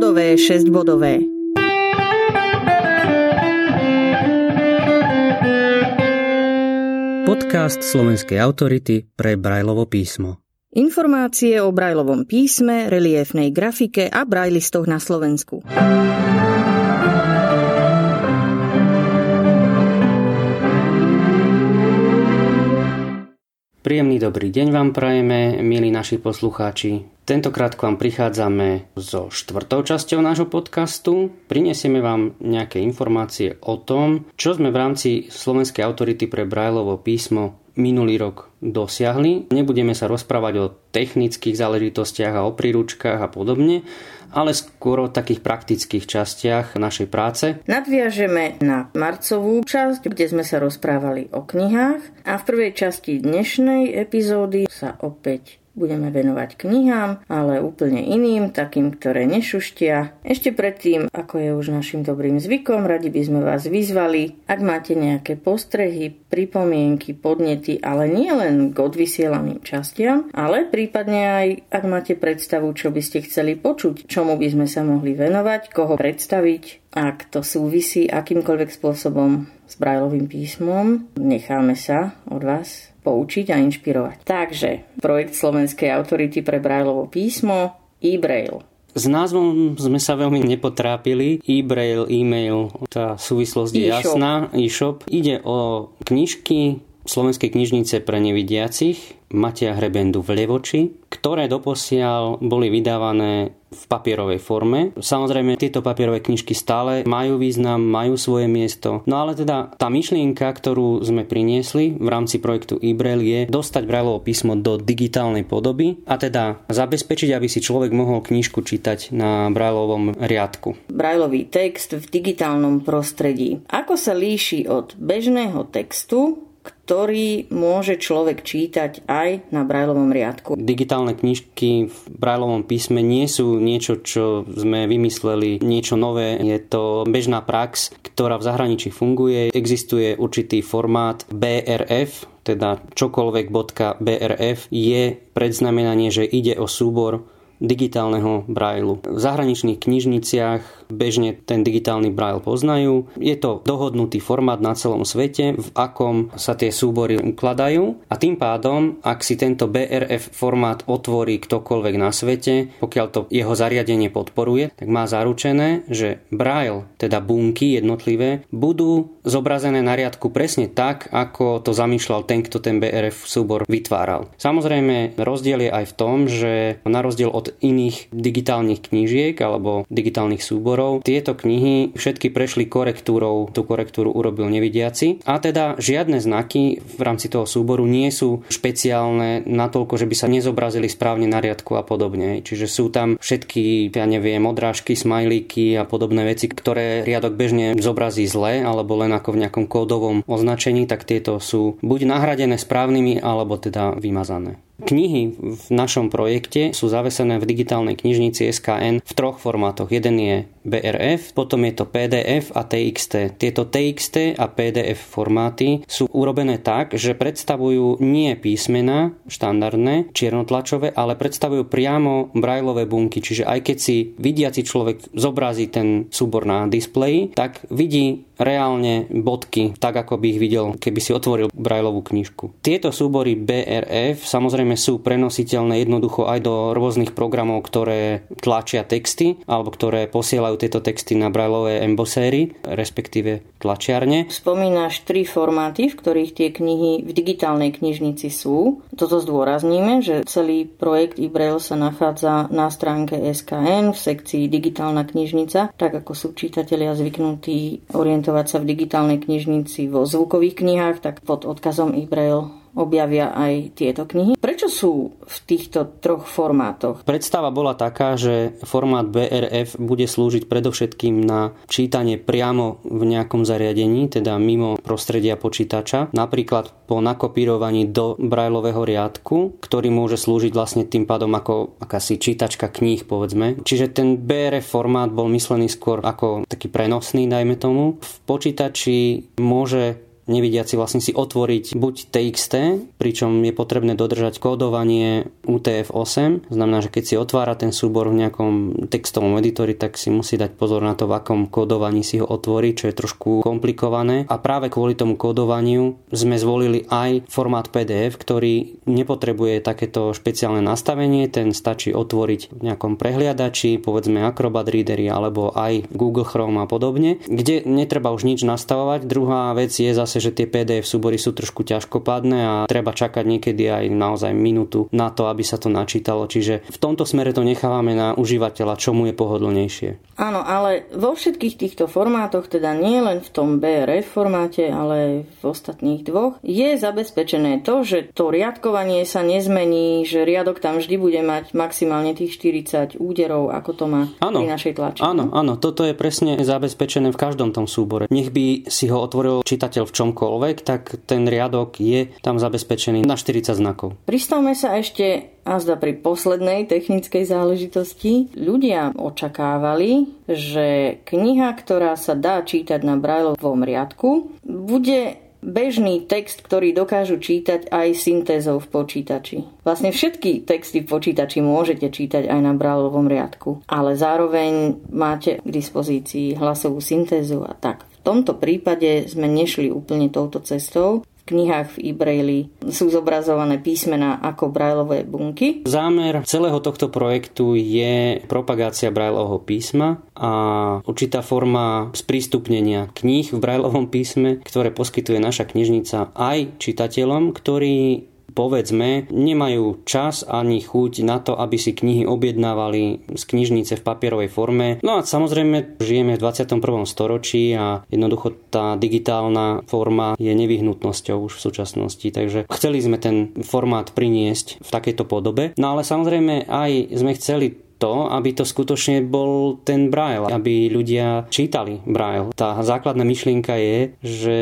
bodové, 6 bodové. Podcast slovenskej autority pre Brajlovo písmo. Informácie o Brajlovom písme, reliefnej grafike a brajlistoch na Slovensku. Príjemný dobrý deň vám prajeme, milí naši poslucháči. Tentokrát k vám prichádzame so štvrtou časťou nášho podcastu. Prinesieme vám nejaké informácie o tom, čo sme v rámci Slovenskej autority pre Brajlovo písmo minulý rok dosiahli. Nebudeme sa rozprávať o technických záležitostiach a o príručkách a podobne, ale skôr o takých praktických častiach našej práce. Nadviažeme na marcovú časť, kde sme sa rozprávali o knihách a v prvej časti dnešnej epizódy sa opäť budeme venovať knihám, ale úplne iným, takým, ktoré nešuštia. Ešte predtým, ako je už našim dobrým zvykom, radi by sme vás vyzvali, ak máte nejaké postrehy, pripomienky, podnety, ale nie len k odvysielaným častiam, ale prípadne aj, ak máte predstavu, čo by ste chceli počuť, čomu by sme sa mohli venovať, koho predstaviť, ak to súvisí akýmkoľvek spôsobom s Brajlovým písmom, necháme sa od vás poučiť a inšpirovať. Takže projekt Slovenskej autority pre Brajlovo písmo e-braille. S názvom sme sa veľmi nepotrápili. E-braille, e-mail, tá súvislosť je jasná. E-shop. Ide o knižky Slovenskej knižnice pre nevidiacich Matia Hrebendu v Levoči, ktoré doposiaľ boli vydávané v papierovej forme. Samozrejme, tieto papierové knižky stále majú význam, majú svoje miesto. No ale teda tá myšlienka, ktorú sme priniesli v rámci projektu eBrail je dostať Brailovo písmo do digitálnej podoby a teda zabezpečiť, aby si človek mohol knižku čítať na Brailovom riadku. Brailový text v digitálnom prostredí. Ako sa líši od bežného textu, ktorý môže človek čítať aj na brajlovom riadku. Digitálne knižky v brajlovom písme nie sú niečo, čo sme vymysleli, niečo nové. Je to bežná prax, ktorá v zahraničí funguje. Existuje určitý formát BRF, teda čokoľvek.brf je predznamenanie, že ide o súbor digitálneho brajlu. V zahraničných knižniciach bežne ten digitálny braille poznajú. Je to dohodnutý formát na celom svete, v akom sa tie súbory ukladajú a tým pádom, ak si tento BRF formát otvorí ktokoľvek na svete, pokiaľ to jeho zariadenie podporuje, tak má zaručené, že braille, teda bunky jednotlivé, budú zobrazené na riadku presne tak, ako to zamýšľal ten, kto ten BRF súbor vytváral. Samozrejme, rozdiel je aj v tom, že na rozdiel od iných digitálnych knížiek alebo digitálnych súborov. Tieto knihy všetky prešli korektúrou, tú korektúru urobil nevidiaci a teda žiadne znaky v rámci toho súboru nie sú špeciálne natoľko, že by sa nezobrazili správne na riadku a podobne. Čiže sú tam všetky, ja neviem, odrážky, smajlíky a podobné veci, ktoré riadok bežne zobrazí zle alebo len ako v nejakom kódovom označení, tak tieto sú buď nahradené správnymi alebo teda vymazané. Knihy v našom projekte sú zavesené v digitálnej knižnici SKN v troch formátoch. Jeden je BRF, potom je to PDF a TXT. Tieto TXT a PDF formáty sú urobené tak, že predstavujú nie písmena štandardné, čiernotlačové, ale predstavujú priamo brajlové bunky. Čiže aj keď si vidiaci človek zobrazí ten súbor na displeji, tak vidí reálne bodky, tak ako by ich videl, keby si otvoril brajlovú knižku. Tieto súbory BRF samozrejme sú prenositeľné jednoducho aj do rôznych programov, ktoré tlačia texty alebo ktoré posielajú tieto texty na brajlové embosséry, respektíve tlačiarne. Spomínaš tri formáty, v ktorých tie knihy v digitálnej knižnici sú. Toto zdôrazníme, že celý projekt eBrail sa nachádza na stránke SKN v sekcii Digitálna knižnica, tak ako sú čitatelia zvyknutí orientovať sa v digitálnej knižnici vo zvukových knihách, tak pod odkazom eBrail objavia aj tieto knihy. Prečo sú v týchto troch formátoch? Predstava bola taká, že formát BRF bude slúžiť predovšetkým na čítanie priamo v nejakom zariadení, teda mimo prostredia počítača, napríklad po nakopírovaní do brajlového riadku, ktorý môže slúžiť vlastne tým pádom ako akási čítačka kníh, povedzme. Čiže ten BRF formát bol myslený skôr ako taký prenosný, dajme tomu. V počítači môže nevidiaci vlastne si otvoriť buď TXT, pričom je potrebné dodržať kódovanie UTF-8, znamená, že keď si otvára ten súbor v nejakom textovom editori, tak si musí dať pozor na to, v akom kódovaní si ho otvorí, čo je trošku komplikované. A práve kvôli tomu kódovaniu sme zvolili aj formát PDF, ktorý nepotrebuje takéto špeciálne nastavenie, ten stačí otvoriť v nejakom prehliadači, povedzme Acrobat Readery alebo aj Google Chrome a podobne, kde netreba už nič nastavovať. Druhá vec je zase, že tie PDF súbory sú trošku ťažkopádne a treba čakať niekedy aj naozaj minútu na to, aby sa to načítalo. Čiže v tomto smere to nechávame na užívateľa, čo mu je pohodlnejšie. Áno, ale vo všetkých týchto formátoch, teda nie len v tom BRF formáte, ale v ostatných dvoch, je zabezpečené to, že to riadkovanie sa nezmení, že riadok tam vždy bude mať maximálne tých 40 úderov, ako to má ano, pri našej tlači. Áno, áno, toto je presne zabezpečené v každom tom súbore. Nech by si ho otvoril čitateľ v čomkoľvek, tak ten riadok je tam zabezpečený na 40 znakov. Pristavme sa ešte a zda pri poslednej technickej záležitosti ľudia očakávali, že kniha, ktorá sa dá čítať na brajlovom riadku, bude bežný text, ktorý dokážu čítať aj syntézou v počítači. Vlastne všetky texty v počítači môžete čítať aj na brálovom riadku, ale zároveň máte k dispozícii hlasovú syntézu a tak. V tomto prípade sme nešli úplne touto cestou knihách v e-braili sú zobrazované písmená ako brajlové bunky. Zámer celého tohto projektu je propagácia brajlového písma a určitá forma sprístupnenia kníh v brajlovom písme, ktoré poskytuje naša knižnica aj čitateľom, ktorí povedzme, nemajú čas ani chuť na to, aby si knihy objednávali z knižnice v papierovej forme. No a samozrejme, žijeme v 21. storočí a jednoducho tá digitálna forma je nevyhnutnosťou už v súčasnosti. Takže chceli sme ten formát priniesť v takejto podobe. No ale samozrejme aj sme chceli to, aby to skutočne bol ten Braille, aby ľudia čítali Braille. Tá základná myšlienka je, že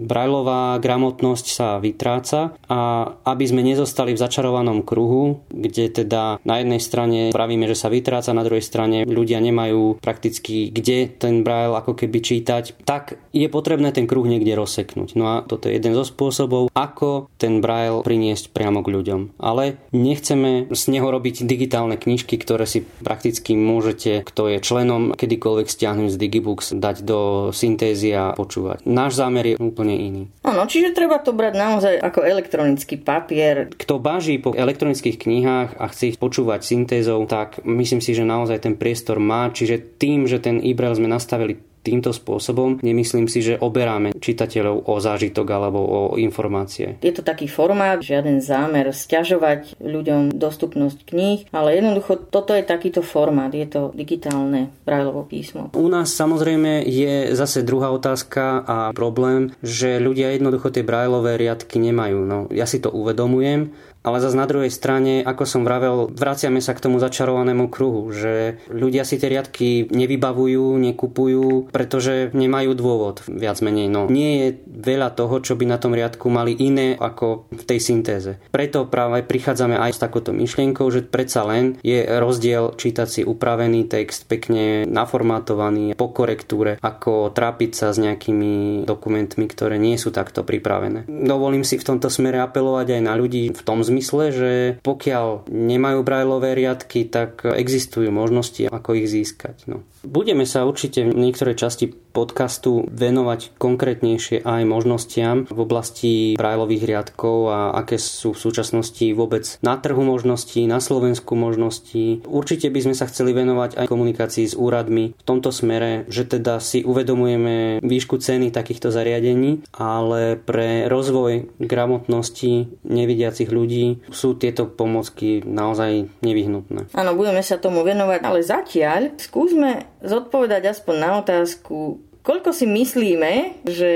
Braillová gramotnosť sa vytráca a aby sme nezostali v začarovanom kruhu, kde teda na jednej strane pravíme, že sa vytráca, na druhej strane ľudia nemajú prakticky kde ten Braille ako keby čítať, tak je potrebné ten kruh niekde rozseknúť. No a toto je jeden zo spôsobov, ako ten Braille priniesť priamo k ľuďom. Ale nechceme z neho robiť digitálne knižky, ktoré si si prakticky môžete, kto je členom, kedykoľvek stiahnuť z Digibooks, dať do syntézy a počúvať. Náš zámer je úplne iný. Áno, čiže treba to brať naozaj ako elektronický papier. Kto báži po elektronických knihách a chce ich počúvať syntézou, tak myslím si, že naozaj ten priestor má. Čiže tým, že ten e sme nastavili týmto spôsobom nemyslím si, že oberáme čitateľov o zážitok alebo o informácie. Je to taký formát, žiaden zámer stiažovať ľuďom dostupnosť kníh, ale jednoducho toto je takýto formát, je to digitálne brajlovo písmo. U nás samozrejme je zase druhá otázka a problém, že ľudia jednoducho tie brajlové riadky nemajú. No, ja si to uvedomujem, ale zase na druhej strane, ako som vravel, vraciame sa k tomu začarovanému kruhu, že ľudia si tie riadky nevybavujú, nekupujú, pretože nemajú dôvod, viac menej. No, nie je veľa toho, čo by na tom riadku mali iné ako tej syntéze. Preto práve prichádzame aj s takouto myšlienkou, že predsa len je rozdiel čítať si upravený text, pekne naformátovaný po korektúre, ako trápiť sa s nejakými dokumentmi, ktoré nie sú takto pripravené. Dovolím si v tomto smere apelovať aj na ľudí v tom zmysle, že pokiaľ nemajú brajlové riadky, tak existujú možnosti, ako ich získať. No. Budeme sa určite v niektorej časti podcastu venovať konkrétnejšie aj možnostiam v oblasti brajlových riadkov a aké sú v súčasnosti vôbec na trhu možností, na Slovensku možností. Určite by sme sa chceli venovať aj komunikácii s úradmi v tomto smere, že teda si uvedomujeme výšku ceny takýchto zariadení, ale pre rozvoj gramotnosti nevidiacich ľudí sú tieto pomocky naozaj nevyhnutné. Áno, budeme sa tomu venovať, ale zatiaľ skúsme zodpovedať aspoň na otázku, koľko si myslíme, že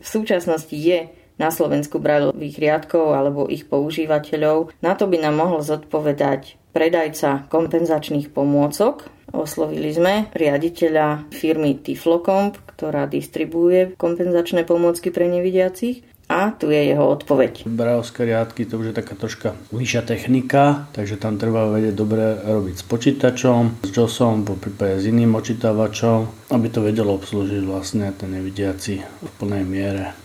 v súčasnosti je na Slovensku brajlových riadkov alebo ich používateľov. Na to by nám mohol zodpovedať predajca kompenzačných pomôcok. Oslovili sme riaditeľa firmy Tiflocomp, ktorá distribuje kompenzačné pomôcky pre nevidiacich a tu je jeho odpoveď. Brajovské riadky to už je taká troška vyššia technika, takže tam treba vedieť dobre robiť s počítačom, s JOSom, po prípade s iným očítavačom, aby to vedelo obslúžiť vlastne ten nevidiaci v plnej miere.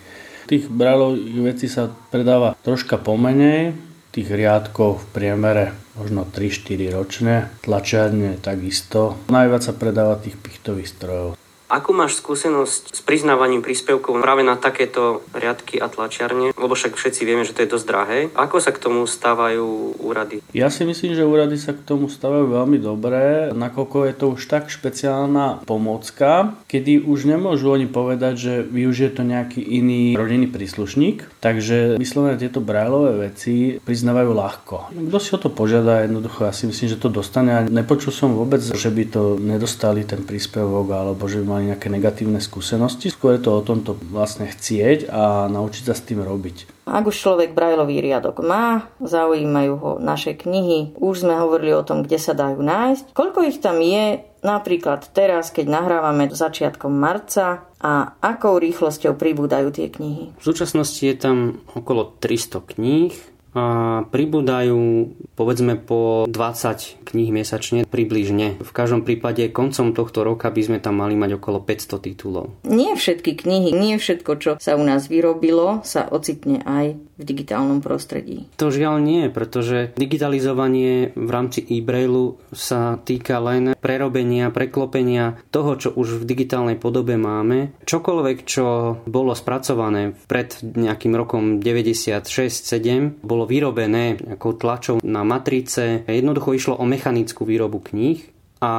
Tých brajlových vecí sa predáva troška pomenej, tých riadkov v priemere možno 3-4 ročne, tlačiarne takisto. Najviac sa predáva tých pichtových strojov. Akú máš skúsenosť s priznávaním príspevkov práve na takéto riadky a tlačiarne? Lebo však všetci vieme, že to je dosť drahé. Ako sa k tomu stávajú úrady? Ja si myslím, že úrady sa k tomu stávajú veľmi dobre, nakoľko je to už tak špeciálna pomocka, kedy už nemôžu oni povedať, že využije to nejaký iný rodinný príslušník. Takže vyslovene tieto brajlové veci priznávajú ľahko. Kto si o to požiada, jednoducho ja si myslím, že to dostane a nepočul som vôbec, že by to nedostali ten príspevok alebo že by mali nejaké negatívne skúsenosti. Skôr je to o tomto vlastne chcieť a naučiť sa s tým robiť. Ak už človek brajlový riadok má, zaujímajú ho naše knihy, už sme hovorili o tom, kde sa dajú nájsť. Koľko ich tam je napríklad teraz, keď nahrávame začiatkom marca a akou rýchlosťou pribúdajú tie knihy? V súčasnosti je tam okolo 300 kníh, a pribúdajú povedzme po 20 kníh mesačne približne. V každom prípade koncom tohto roka by sme tam mali mať okolo 500 titulov. Nie všetky knihy, nie všetko, čo sa u nás vyrobilo, sa ocitne aj v digitálnom prostredí. To žiaľ nie, pretože digitalizovanie v rámci e-brailu sa týka len prerobenia, preklopenia toho, čo už v digitálnej podobe máme. Čokoľvek, čo bolo spracované pred nejakým rokom 96-7, bolo vyrobené nejakou tlačou na matrice. Jednoducho išlo o mechanickú výrobu kníh a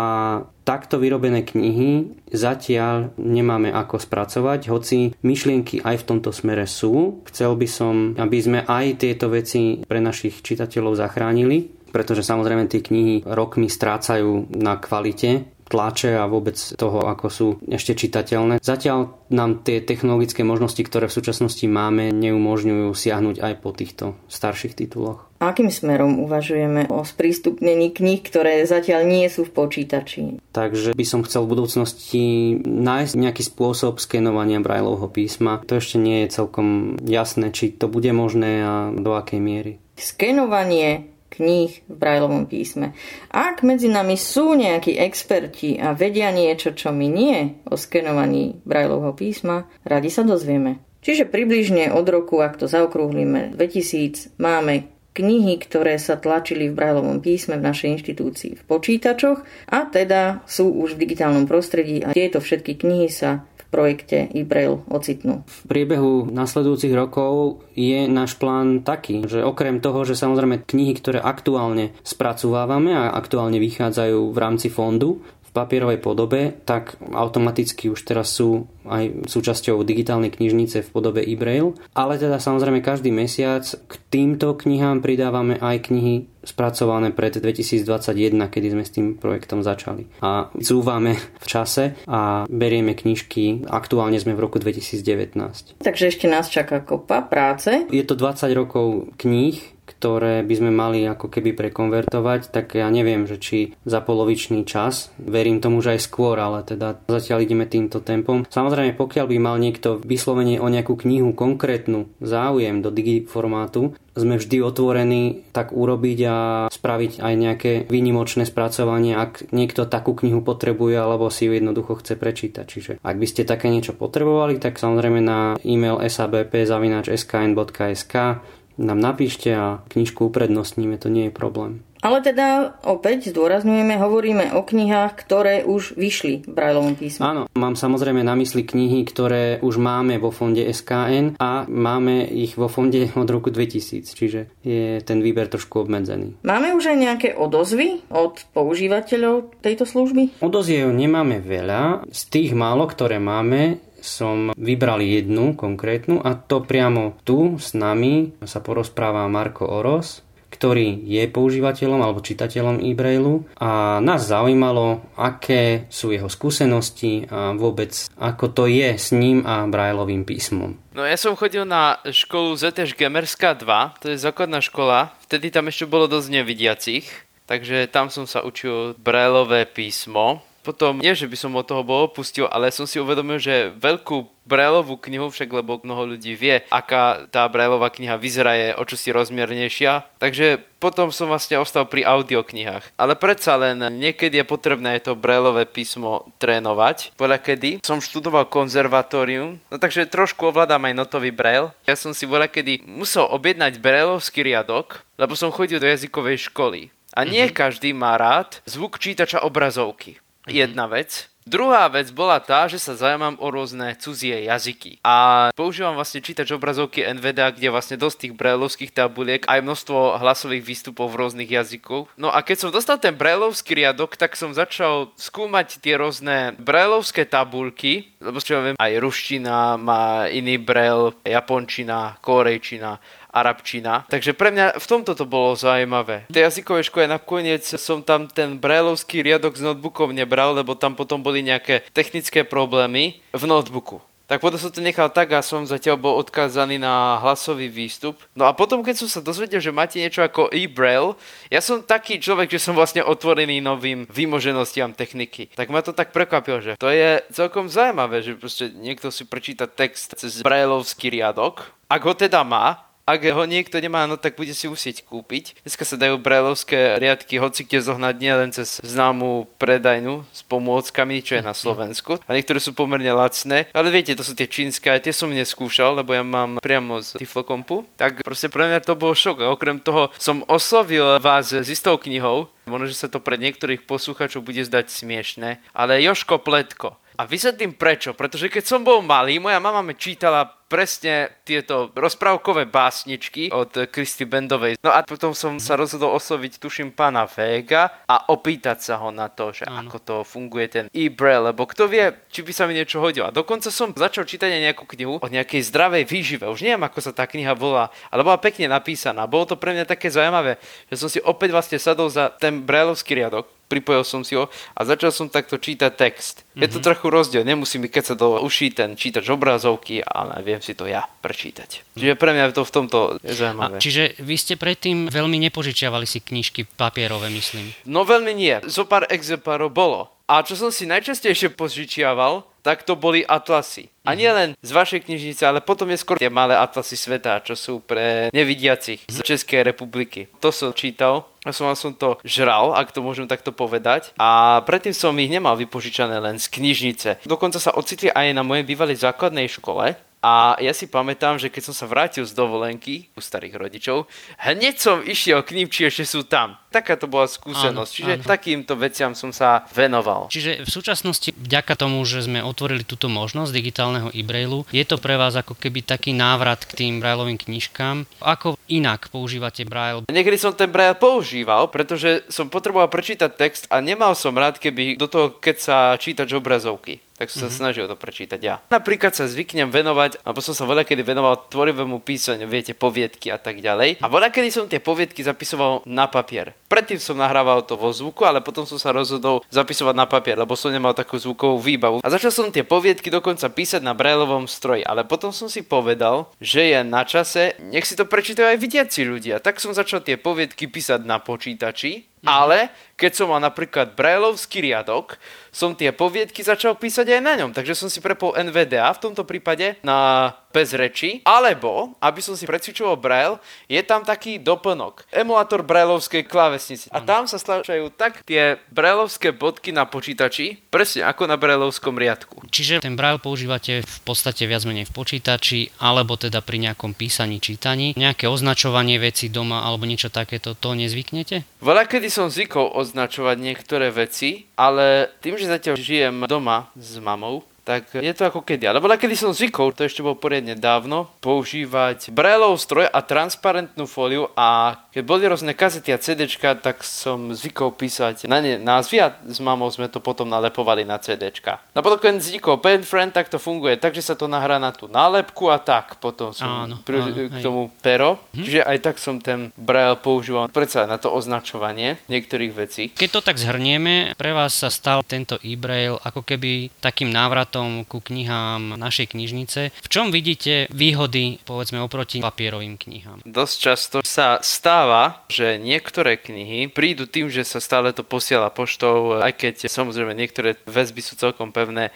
takto vyrobené knihy zatiaľ nemáme ako spracovať, hoci myšlienky aj v tomto smere sú. Chcel by som, aby sme aj tieto veci pre našich čitateľov zachránili, pretože samozrejme tie knihy rokmi strácajú na kvalite tlače a vôbec toho, ako sú ešte čitateľné. Zatiaľ nám tie technologické možnosti, ktoré v súčasnosti máme, neumožňujú siahnuť aj po týchto starších tituloch. Akým smerom uvažujeme o sprístupnení kníh, ktoré zatiaľ nie sú v počítači? Takže by som chcel v budúcnosti nájsť nejaký spôsob skenovania Braillovho písma. To ešte nie je celkom jasné, či to bude možné a do akej miery. Skenovanie kníh v Brajlovom písme. Ak medzi nami sú nejakí experti a vedia niečo, čo mi nie o skenovaní Brajlovho písma, radi sa dozvieme. Čiže približne od roku, ak to zaokrúhlime, 2000 máme knihy, ktoré sa tlačili v Brajlovom písme v našej inštitúcii v počítačoch a teda sú už v digitálnom prostredí a tieto všetky knihy sa projekte eBrail ocitnú. V priebehu nasledujúcich rokov je náš plán taký, že okrem toho, že samozrejme knihy, ktoré aktuálne spracovávame a aktuálne vychádzajú v rámci fondu, v papierovej podobe, tak automaticky už teraz sú aj súčasťou digitálnej knižnice v podobe e-braille. Ale teda samozrejme každý mesiac k týmto knihám pridávame aj knihy spracované pred 2021, kedy sme s tým projektom začali. A zúvame v čase a berieme knižky, aktuálne sme v roku 2019. Takže ešte nás čaká kopa práce. Je to 20 rokov kníh, ktoré by sme mali ako keby prekonvertovať, tak ja neviem, že či za polovičný čas, verím tomu, že aj skôr, ale teda zatiaľ ideme týmto tempom. Samozrejme, pokiaľ by mal niekto vyslovene o nejakú knihu konkrétnu záujem do digi formátu, sme vždy otvorení tak urobiť a spraviť aj nejaké výnimočné spracovanie, ak niekto takú knihu potrebuje alebo si ju jednoducho chce prečítať. Čiže ak by ste také niečo potrebovali, tak samozrejme na e-mail sabp.skn.sk nám napíšte a knižku uprednostníme, to nie je problém. Ale teda opäť zdôrazňujeme, hovoríme o knihách, ktoré už vyšli v Brajlovom písme. Áno, mám samozrejme na mysli knihy, ktoré už máme vo fonde SKN a máme ich vo fonde od roku 2000, čiže je ten výber trošku obmedzený. Máme už aj nejaké odozvy od používateľov tejto služby? Odoziev nemáme veľa. Z tých málo, ktoré máme, som vybral jednu konkrétnu a to priamo tu s nami sa porozpráva Marko Oros, ktorý je používateľom alebo čitateľom e-brailu a nás zaujímalo, aké sú jeho skúsenosti a vôbec ako to je s ním a brailovým písmom. No ja som chodil na školu ZTŠ Gemerská 2, to je základná škola, vtedy tam ešte bolo dosť nevidiacich, takže tam som sa učil brailové písmo Potom, nie že by som od toho bol opustil, ale som si uvedomil, že veľkú Brailovú knihu, však lebo mnoho ľudí vie, aká tá Brailová kniha vyzerá, je o čosi rozmiernejšia. Takže potom som vlastne ostal pri audioknihách. Ale predsa len niekedy je potrebné to Brailové písmo trénovať. Voľa kedy som študoval konzervatórium, no takže trošku ovládam aj notový Braille. Ja som si voľa kedy musel objednať Brailovský riadok, lebo som chodil do jazykovej školy. A nie mm-hmm. každý má rád zvuk čítača obrazovky. Jedna vec. Druhá vec bola tá, že sa zaujímam o rôzne cudzie jazyky. A používam vlastne čítač obrazovky NVDA, kde vlastne dosť tých brailovských tabuliek, aj množstvo hlasových výstupov v rôznych jazykoch. No a keď som dostal ten brailovský riadok, tak som začal skúmať tie rôzne brailovské tabulky, lebo čo ja viem, aj ruština má iný brail, japončina, korejčina arabčina. Takže pre mňa v tomto to bolo zaujímavé. V tej jazykovej škole nakoniec som tam ten brailovský riadok s notebookom nebral, lebo tam potom boli nejaké technické problémy v notebooku. Tak potom som to nechal tak a som zatiaľ bol odkázaný na hlasový výstup. No a potom, keď som sa dozvedel, že máte niečo ako e-braille, ja som taký človek, že som vlastne otvorený novým výmoženostiam techniky. Tak ma to tak prekvapilo, že to je celkom zaujímavé, že proste niekto si prečíta text cez brailovský riadok. Ak ho teda má, ak ho niekto nemá, no tak bude si musieť kúpiť. Dneska sa dajú brailovské riadky hoci kde zohnať nielen cez známu predajnu s pomôckami, čo je na Slovensku. A niektoré sú pomerne lacné. Ale viete, to sú tie čínske, aj tie som neskúšal, lebo ja mám priamo z Tiflokompu. Tak proste pre mňa to bol šok. A okrem toho som oslovil vás s istou knihou, Možno, že sa to pre niektorých posluchačov bude zdať smiešne, ale Joško Pletko. A vysvetlím prečo, pretože keď som bol malý, moja mama mi čítala presne tieto rozprávkové básničky od Kristy Bendovej. No a potom som sa rozhodol osloviť, tuším, pána Vega a opýtať sa ho na to, že Áno. ako to funguje ten e-braille, lebo kto vie, či by sa mi niečo hodilo. A dokonca som začal čítať aj nejakú knihu o nejakej zdravej výžive. Už neviem, ako sa tá kniha volá, ale bola pekne napísaná. Bolo to pre mňa také zaujímavé, že som si opäť vlastne sadol za ten brailovský riadok pripojil som si ho a začal som takto čítať text. Mm-hmm. Je to mhm. trochu rozdiel, nemusí mi keď sa do uší ten čítač obrazovky, ale viem si to ja prečítať. Čiže pre mňa to v tomto je zaujímavé. A čiže vy ste predtým veľmi nepožičiavali si knižky papierové, myslím. No veľmi nie. Zo pár exemplárov bolo. A čo som si najčastejšie požičiaval, tak to boli atlasy. A nie len z vašej knižnice, ale potom je skôr tie malé atlasy sveta, čo sú pre nevidiacich z Českej republiky. To som čítal a som, som to žral, ak to môžem takto povedať. A predtým som ich nemal vypožičané len z knižnice. Dokonca sa ocitli aj na mojej bývalej základnej škole, a ja si pamätám, že keď som sa vrátil z dovolenky u starých rodičov, hneď som išiel k ním, či ešte sú tam. Taká to bola skúsenosť. Áno, Čiže áno. takýmto veciam som sa venoval. Čiže v súčasnosti, vďaka tomu, že sme otvorili túto možnosť digitálneho e-brailu, je to pre vás ako keby taký návrat k tým brailovým knižkám. Ako inak používate braille? Niekedy som ten braille používal, pretože som potreboval prečítať text a nemal som rád, keby do toho, keď sa čítač obrazovky tak som mm-hmm. sa mhm. snažil to prečítať ja. Napríklad sa zvyknem venovať, alebo som sa veľa kedy venoval tvorivému písaniu, viete, poviedky a tak ďalej. A veľa kedy som tie poviedky zapisoval na papier. Predtým som nahrával to vo zvuku, ale potom som sa rozhodol zapisovať na papier, lebo som nemal takú zvukovú výbavu. A začal som tie poviedky dokonca písať na brailovom stroji, ale potom som si povedal, že je na čase, nech si to prečítajú aj vidiaci ľudia. Tak som začal tie poviedky písať na počítači. Ale keď som mal napríklad brailovský riadok, som tie poviedky začal písať aj na ňom. Takže som si prepol NVDA v tomto prípade na bez reči, alebo, aby som si precvičoval Braille, je tam taký doplnok. Emulátor Braillovskej klávesnice. A tam sa stlačajú tak tie Braillovské bodky na počítači, presne ako na Braillovskom riadku. Čiže ten Braille používate v podstate viac menej v počítači, alebo teda pri nejakom písaní, čítaní. Nejaké označovanie veci doma alebo niečo takéto, to nezvyknete? Veľa kedy som zvykol označovať niektoré veci, ale tým, že zatiaľ žijem doma s mamou, tak je to ako kedy. Ale kedy som zvykol, to ešte bolo poriadne dávno, používať Brailleov stroj a transparentnú fóliu a keď boli rôzne kazety a CDčka, tak som zvykol písať na ne názvy a s mamou sme to potom nalepovali na CDčka. No potom keď vznikol Pen Friend, tak to funguje tak, že sa to nahrá na tú nálepku a tak potom som áno, pri, áno, k tomu pero. Hm? Čiže aj tak som ten Braille používal predsa na to označovanie niektorých vecí. Keď to tak zhrnieme, pre vás sa stal tento e-braille ako keby takým návratom návratom ku knihám našej knižnice. V čom vidíte výhody, povedzme, oproti papierovým knihám? Dosť často sa stáva, že niektoré knihy prídu tým, že sa stále to posiela poštou, aj keď samozrejme niektoré väzby sú celkom pevné,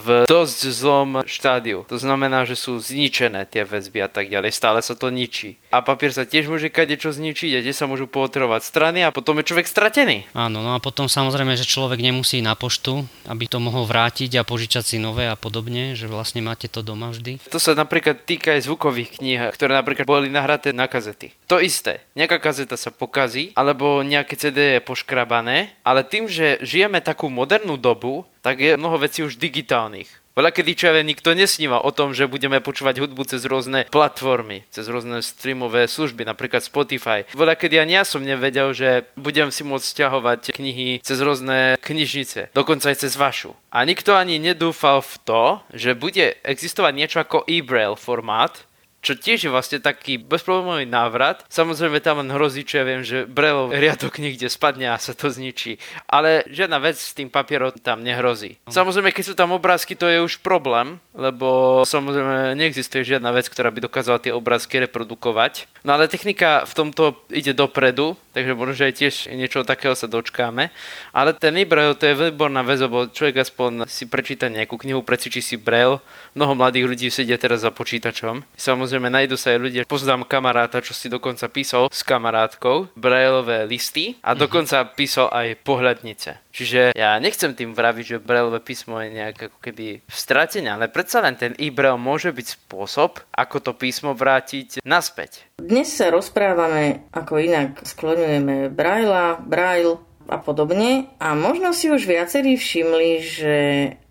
v dosť zlom štádiu. To znamená, že sú zničené tie väzby a tak ďalej. Stále sa to ničí. A papier sa tiež môže kadečo zničiť a kde sa môžu pootrovať strany a potom je človek stratený. Áno, no a potom samozrejme, že človek nemusí na poštu, aby to mohol vrátiť a požičať si nové a podobne, že vlastne máte to doma vždy. To sa napríklad týka aj zvukových kníh, ktoré napríklad boli nahraté na kazety. To isté. Nejaká kazeta sa pokazí, alebo nejaké CD je poškrabané, ale tým, že žijeme takú modernú dobu, tak je mnoho vecí už digitálnych. Veľa kedy čo nikto nesníva o tom, že budeme počúvať hudbu cez rôzne platformy, cez rôzne streamové služby, napríklad Spotify. Veľa kedy ani ja som nevedel, že budem si môcť stiahovať knihy cez rôzne knižnice, dokonca aj cez vašu. A nikto ani nedúfal v to, že bude existovať niečo ako e-braille formát, čo tiež je vlastne taký bezproblémový návrat. Samozrejme tam len hrozí, čo ja viem, že brelov riadok niekde spadne a sa to zničí. Ale žiadna vec s tým papierom tam nehrozí. Samozrejme, keď sú tam obrázky, to je už problém, lebo samozrejme neexistuje žiadna vec, ktorá by dokázala tie obrázky reprodukovať. No ale technika v tomto ide dopredu, takže možno, že aj tiež niečo takého sa dočkáme. Ale ten e-braille to je výborná vec, lebo človek aspoň si prečíta nejakú knihu, precvičí si braille. Mnoho mladých ľudí sedia teraz za počítačom. Samozrejme nájdu sa aj ľudia, poznám kamaráta, čo si dokonca písal s kamarátkou brailové listy a mhm. dokonca písal aj pohľadnice. Čiže ja nechcem tým vraviť, že brailové písmo je nejak ako keby stratené, ale predsa len ten e-braille môže byť spôsob, ako to písmo vrátiť naspäť. Dnes sa rozprávame, ako inak skloňujeme braila, braille a podobne. A možno si už viacerí všimli, že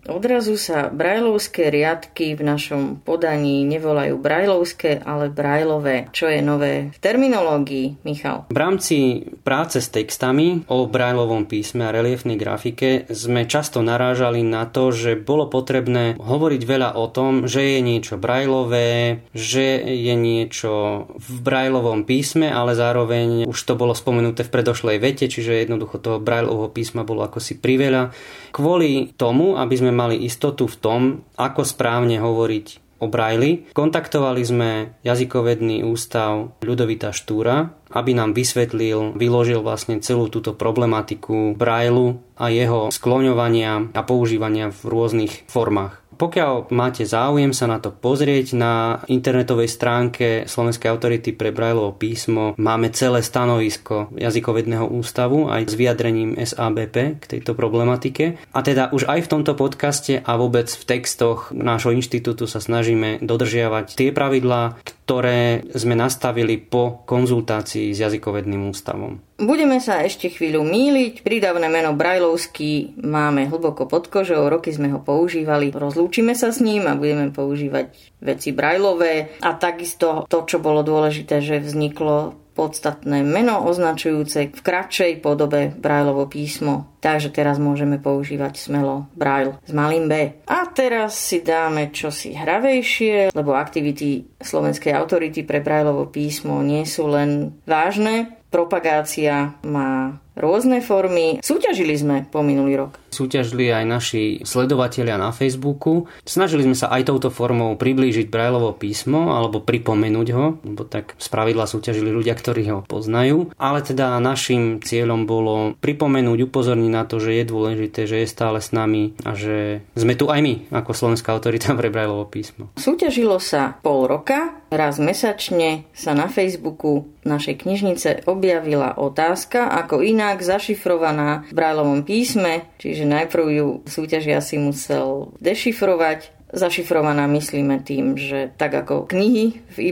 Odrazu sa brajlovské riadky v našom podaní nevolajú brajlovské, ale brajlové. Čo je nové v terminológii, Michal? V rámci práce s textami o brajlovom písme a reliefnej grafike sme často narážali na to, že bolo potrebné hovoriť veľa o tom, že je niečo brajlové, že je niečo v brajlovom písme, ale zároveň už to bolo spomenuté v predošlej vete, čiže jednoducho toho brajlového písma bolo ako si priveľa. Kvôli tomu, aby sme mali istotu v tom, ako správne hovoriť o Braille. Kontaktovali sme jazykovedný ústav Ľudovita Štúra, aby nám vysvetlil, vyložil vlastne celú túto problematiku Braille a jeho skloňovania a používania v rôznych formách. Pokiaľ máte záujem sa na to pozrieť, na internetovej stránke Slovenskej autority pre Brajlovo písmo máme celé stanovisko jazykovedného ústavu aj s vyjadrením SABP k tejto problematike. A teda už aj v tomto podcaste a vôbec v textoch nášho inštitútu sa snažíme dodržiavať tie pravidlá, ktoré sme nastavili po konzultácii s jazykovedným ústavom. Budeme sa ešte chvíľu míliť. Prídavné meno Brajlovský máme hlboko pod kožou, roky sme ho používali. Rozlúčime sa s ním a budeme používať veci Brajlové. A takisto to, čo bolo dôležité, že vzniklo podstatné meno označujúce v kratšej podobe Brajlovo písmo. Takže teraz môžeme používať smelo Braille s malým B. A teraz si dáme čosi hravejšie, lebo aktivity Slovenskej autority pre Brajlovo písmo nie sú len vážne. Propagácia má rôzne formy. Súťažili sme po minulý rok. Súťažili aj naši sledovatelia na Facebooku. Snažili sme sa aj touto formou priblížiť Brajlovo písmo alebo pripomenúť ho, lebo tak spravidla súťažili ľudia, ktorí ho poznajú. Ale teda našim cieľom bolo pripomenúť, upozorniť na to, že je dôležité, že je stále s nami a že sme tu aj my ako Slovenská autorita pre Brajlovo písmo. Súťažilo sa pol roka, raz mesačne sa na Facebooku našej knižnice objavila otázka, ako inak zašifrovaná v Brajlovom písme, čiže najprv ju súťažia si musel dešifrovať, zašifrovaná myslíme tým, že tak ako knihy v e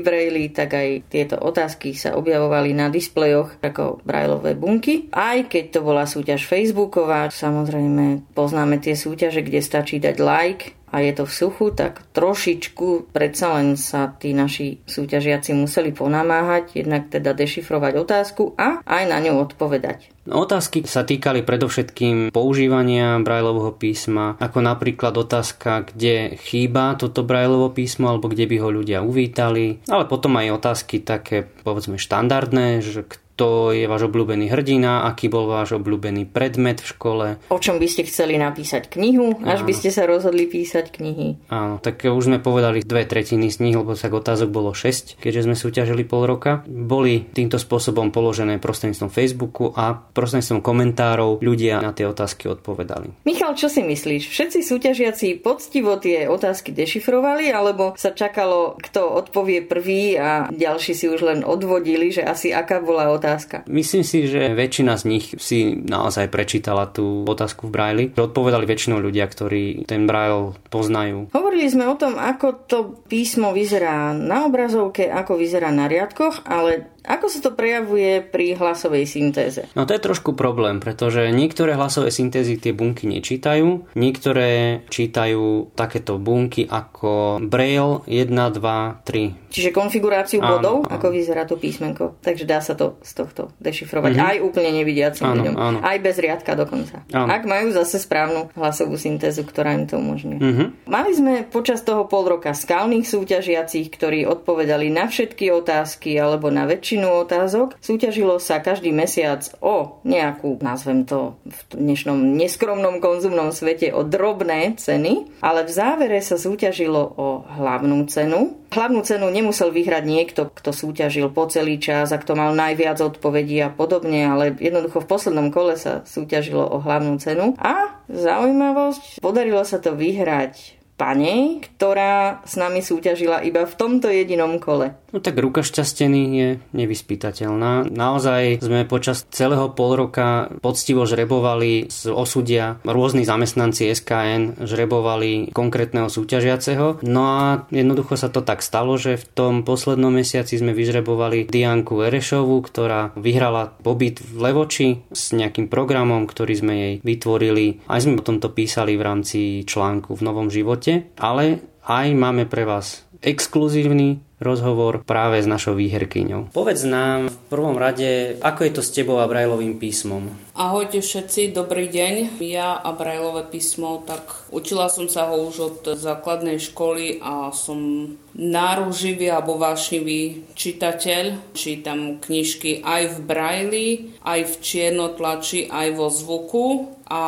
tak aj tieto otázky sa objavovali na displejoch ako brajlové bunky. Aj keď to bola súťaž Facebooková, samozrejme poznáme tie súťaže, kde stačí dať like a je to v suchu, tak trošičku predsa len sa tí naši súťažiaci museli ponamáhať, jednak teda dešifrovať otázku a aj na ňu odpovedať. Otázky sa týkali predovšetkým používania Brajlového písma, ako napríklad otázka, kde chýba toto Brajlovo písmo alebo kde by ho ľudia uvítali, ale potom aj otázky také povedzme štandardné, že kto je váš obľúbený hrdina, aký bol váš obľúbený predmet v škole. O čom by ste chceli napísať knihu, až Áno. by ste sa rozhodli písať knihy. Áno, tak už sme povedali dve tretiny z nich, lebo tak otázok bolo 6, keďže sme súťažili pol roka. Boli týmto spôsobom položené prostredníctvom Facebooku a prostredníctvom komentárov ľudia na tie otázky odpovedali. Michal, čo si myslíš? Všetci súťažiaci poctivo tie otázky dešifrovali, alebo sa čakalo, kto odpovie prvý a ďalší si už len odvodili, že asi aká bola otázka? Myslím si, že väčšina z nich si naozaj prečítala tú otázku v Braille. Odpovedali väčšinou ľudia, ktorí ten Braille poznajú. Hovorili sme o tom, ako to písmo vyzerá na obrazovke, ako vyzerá na riadkoch, ale ako sa to prejavuje pri hlasovej syntéze? No to je trošku problém, pretože niektoré hlasové syntézy tie bunky nečítajú, niektoré čítajú takéto bunky ako Braille 1, 2, 3. Čiže konfiguráciu áno, bodov, áno. ako vyzerá to písmenko. Takže dá sa to z tohto dešifrovať mm-hmm. aj úplne nevidiacim áno, ľuďom. Áno. Aj bez riadka dokonca. Áno. Ak majú zase správnu hlasovú syntézu, ktorá im to umožňuje. Mm-hmm. Mali sme počas toho pol roka skalných súťažiacich, ktorí odpovedali na všetky otázky alebo na väčšie väčšinu otázok. Súťažilo sa každý mesiac o nejakú, nazvem to v dnešnom neskromnom konzumnom svete, o drobné ceny, ale v závere sa súťažilo o hlavnú cenu. Hlavnú cenu nemusel vyhrať niekto, kto súťažil po celý čas a kto mal najviac odpovedí a podobne, ale jednoducho v poslednom kole sa súťažilo o hlavnú cenu. A zaujímavosť, podarilo sa to vyhrať pane, ktorá s nami súťažila iba v tomto jedinom kole. No tak ruka šťastený je nevyspytateľná. Naozaj sme počas celého pol roka poctivo žrebovali z osudia rôzni zamestnanci SKN, žrebovali konkrétneho súťažiaceho. No a jednoducho sa to tak stalo, že v tom poslednom mesiaci sme vyžrebovali Dianku Erešovu, ktorá vyhrala pobyt v Levoči s nejakým programom, ktorý sme jej vytvorili. Aj sme o tomto písali v rámci článku v Novom živote, ale aj máme pre vás exkluzívny rozhovor práve s našou výherkyňou. Povedz nám v prvom rade, ako je to s tebou a Brajlovým písmom? Ahojte všetci, dobrý deň. Ja a Brajlové písmo, tak učila som sa ho už od základnej školy a som náruživý alebo vášnivý čitateľ. Čítam knižky aj v Brajli, aj v čiernotlači, aj vo zvuku a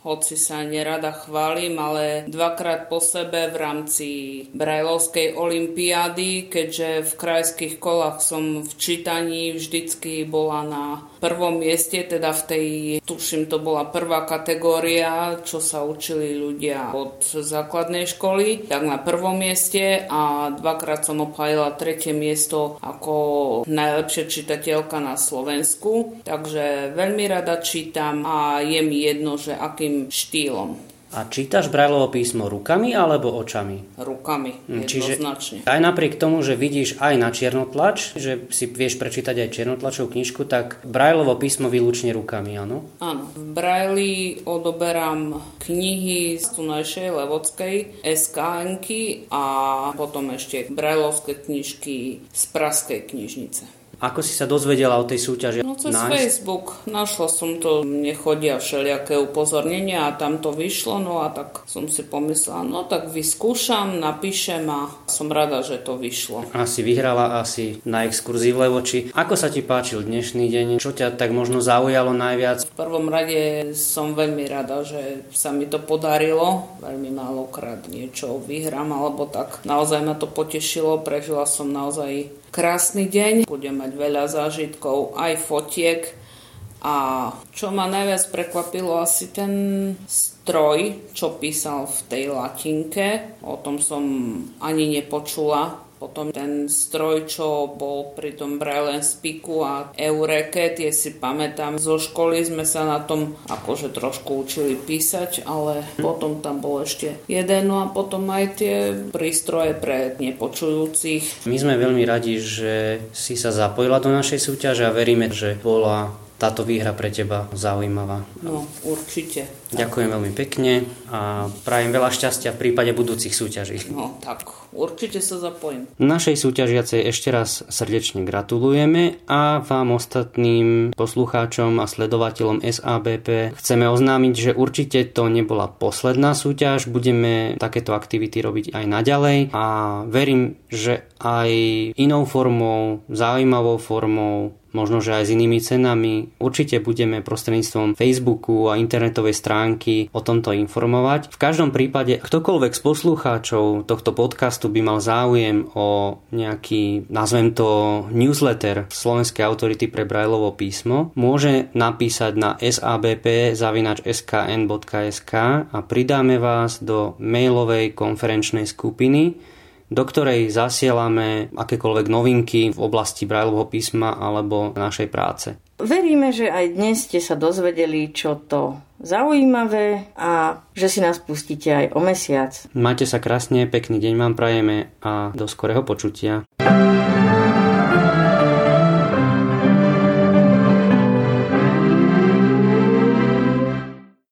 hoci sa nerada chválim, ale dvakrát po sebe v rámci Brajlovskej olimpiády, keďže v krajských kolách som v čítaní vždycky bola na prvom mieste, teda v tej, tuším, to bola prvá kategória, čo sa učili ľudia od základnej školy, tak na prvom mieste a dvakrát som obhajila tretie miesto ako najlepšia čitateľka na Slovensku, takže veľmi rada čítam a je mi jedno, že akým štýlom. A čítaš Brajlovo písmo rukami alebo očami? Rukami, hm, jednoznačne. Čiže aj napriek tomu, že vidíš aj na černotlač, že si vieš prečítať aj černotlačovú knižku, tak Brajlovo písmo výlučne rukami, áno? Áno. V Brajli odoberám knihy z tunajšej Levodskej skn a potom ešte Brajlovské knižky z Praskej knižnice. Ako si sa dozvedela o tej súťaži? No cez nice. Facebook. Našla som to, nechodia všelijaké upozornenia a tam to vyšlo, no a tak som si pomyslela, no tak vyskúšam, napíšem a som rada, že to vyšlo. Asi vyhrala asi na exkurzii v Levoči. Ako sa ti páčil dnešný deň? Čo ťa tak možno zaujalo najviac? V prvom rade som veľmi rada, že sa mi to podarilo. Veľmi málokrát niečo vyhrám alebo tak. Naozaj ma to potešilo, prežila som naozaj krásny deň, budem mať veľa zážitkov, aj fotiek. A čo ma najviac prekvapilo, asi ten stroj, čo písal v tej latinke. O tom som ani nepočula potom ten stroj, čo bol pri tom Braille Speaku a Eureke, tie si pamätám. Zo školy sme sa na tom akože trošku učili písať, ale potom tam bol ešte jeden, no a potom aj tie prístroje pre nepočujúcich. My sme veľmi radi, že si sa zapojila do našej súťaže a veríme, že bola táto výhra pre teba zaujímavá. No, určite. Ďakujem veľmi pekne a prajem veľa šťastia v prípade budúcich súťaží. No, tak určite sa zapojím. Našej súťažiacej ešte raz srdečne gratulujeme a vám ostatným poslucháčom a sledovateľom SABP chceme oznámiť, že určite to nebola posledná súťaž, budeme takéto aktivity robiť aj naďalej a verím, že aj inou formou, zaujímavou formou možno že aj s inými cenami. Určite budeme prostredníctvom Facebooku a internetovej stránky o tomto informovať. V každom prípade, ktokoľvek z poslucháčov tohto podcastu by mal záujem o nejaký, nazvem to, newsletter Slovenskej autority pre Brajlovo písmo, môže napísať na sabp.skn.sk a pridáme vás do mailovej konferenčnej skupiny, do ktorej zasielame akékoľvek novinky v oblasti Brajlovho písma alebo našej práce. Veríme, že aj dnes ste sa dozvedeli, čo to zaujímavé a že si nás pustíte aj o mesiac. Majte sa krásne, pekný deň vám prajeme a do skorého počutia.